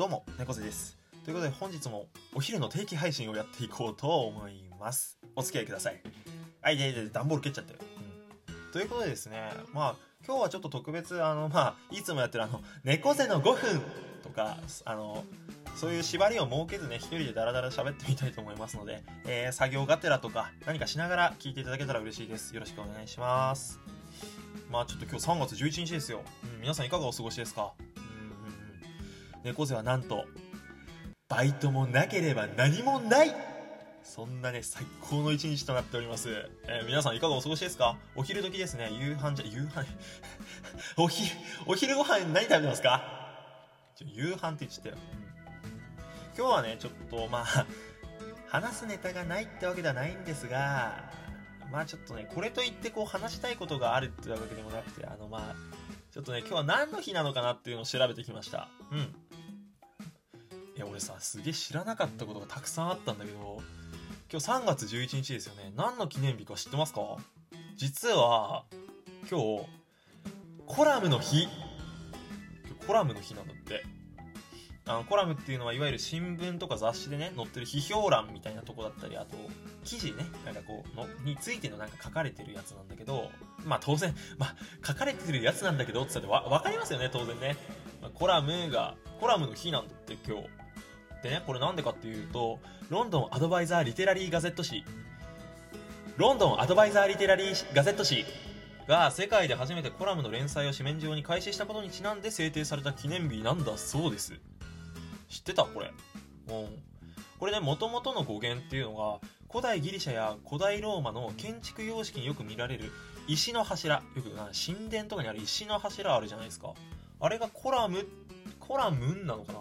どうも、猫背です。ということで本日もお昼の定期配信をやっていこうと思います。お付き合いください。はい、で、で、段ボール蹴っちゃったよ。うん。ということでですね、まあ、今日はちょっと特別、あの、まあ、いつもやってるあの、猫背の5分とか、あの、そういう縛りを設けずね、一人でダラダラ喋ってみたいと思いますので、えー、作業がてらとか、何かしながら聞いていただけたら嬉しいです。よろしくお願いします。まあちょっと今日3月11日ですよ。うん、皆さんいかがお過ごしですか？猫背はなんと、バイトもなければ何もないそんなね、最高の一日となっております。えー皆さんいかがお過ごしですか？お昼時ですね、夕飯じゃ、夕飯 お昼、お昼ご飯何食べてますか？夕飯って言っちゃったよ。今日はね、ちょっとまあ、話すネタがないってわけではないんですが、まあちょっとね、これといってこう話したいことがあるってわけでもなくて、あのまあ、ちょっとね、今日は何の日なのかなっていうのを調べてきました。うん。さ、すげえ知らなかったことがたくさんあったんだけど、今日3月11日ですよね。何の記念日か知ってますか？実は、今日、コラムの日。今日コラムの日なんだって。あのコラムっていうのはいわゆる新聞とか雑誌でね載ってる批評欄みたいなとこだったりあと記事ねなんかこうのについてのなんか書かれてるやつなんだけどまあ当然まあ書かれてるやつなんだけどって言ったらわ分かりますよね当然ね、まコラムがコラムの日なんだって今日でねこれなんでかっていうとロンドンアドバイザーリテラリーガゼット誌ロンドンアドバイザーリテラリーガゼット誌が世界で初めてコラムの連載を紙面上に開始したことにちなんで制定された記念日なんだそうです。知ってた？これ。うん。これね元々の語源っていうのが古代ギリシャや古代ローマの建築様式によく見られる石の柱。よくな神殿とかにある石の柱あるじゃないですか。あれがコラムコラムンなのかな？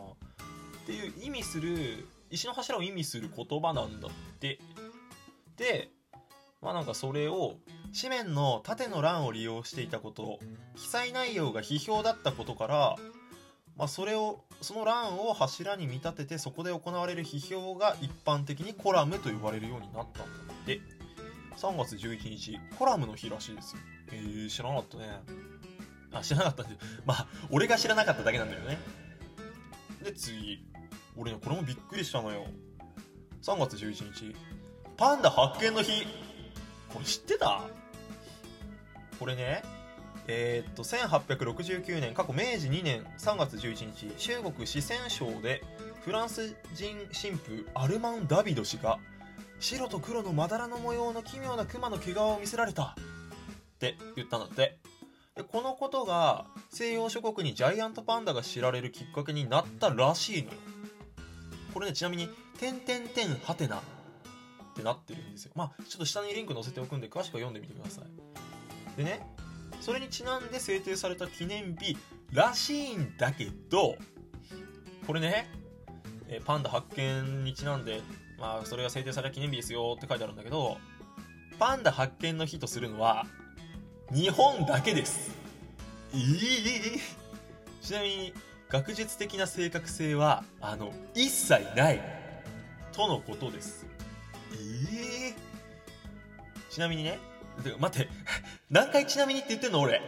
っていう意味する石の柱を意味する言葉なんだって。でまあなんかそれを紙面の縦の欄を利用していたこと記載内容が批評だったことからまあ、それをその欄を柱に見立ててそこで行われる批評が一般的にコラムと呼ばれるようになったんだって。3月11日コラムの日らしいですよ。えー、知らなかったね。あ知らなかったんでまあ俺が知らなかっただけなんだよね。で次。俺ねこれもびっくりしたのよ。3月11日。パンダ発見の日。これ知ってた？これねえーっと1869年過去明治2年3月11日。中国四川省でフランス人神父アルマン・ダビド氏が白と黒のまだらの模様の奇妙な熊の毛皮を見せられた。って言ったんだって。でこのことが西洋諸国にジャイアントパンダが知られるきっかけになったらしいのよ。これねちなみに「てんてんてんはてな」ってなってるんですよ。まあちょっと下にリンク載せておくんで詳しくは読んでみてください。でねそれにちなんで制定された記念日らしいんだけどこれね、えパンダ発見にちなんで、まあ、それが制定された記念日ですよって書いてあるんだけどパンダ発見の日とするのは日本だけです。えーちなみに学術的な正確性はあの一切ない。とのことです。えー。ちなみにね待って。何回ちなみにって言ってんの俺。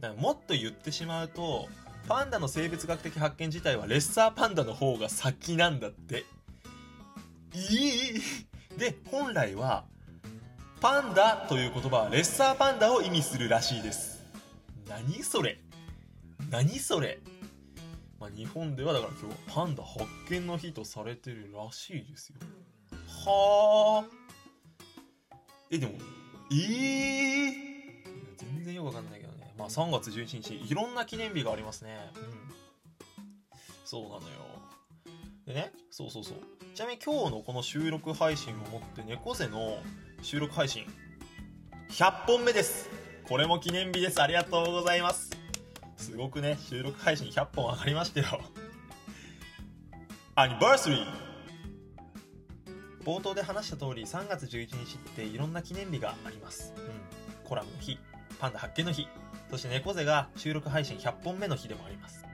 だもっと言ってしまうとパンダの生物学的発見自体はレッサーパンダの方が先なんだって。いいで本来はパンダという言葉はレッサーパンダを意味するらしいです。何それ。何それ、日本ではだから今日パンダ発見の日とされてるらしいですよ。はあ。えでもええ全然よくわかんないけどね。まあ3月11日いろんな記念日がありますね。うん。そうなのよ。でねそうそうそう。ちなみに今日のこの収録配信をもって猫背の収録配信。100本目です。これも記念日です。ありがとうございます。すごくね収録配信100本上がりましたよ。アニバーサリー。冒頭で話した通り3月11日っていろんな記念日があります、うん、コラムの日パンダ発見の日そして猫背が収録配信100本目の日でもあります。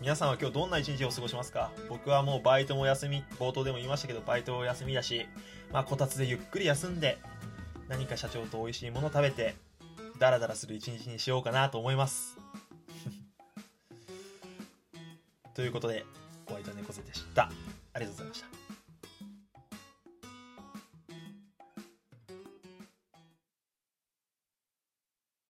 皆さんは今日どんな一日を過ごしますか？僕はもうバイトも休み冒頭でも言いましたけどバイトお休みだしまあこたつでゆっくり休んで何か社長と美味しいもの食べてダラダラする一日にしようかなと思います。ということで、ホワイト猫背でした。ありがとうございました。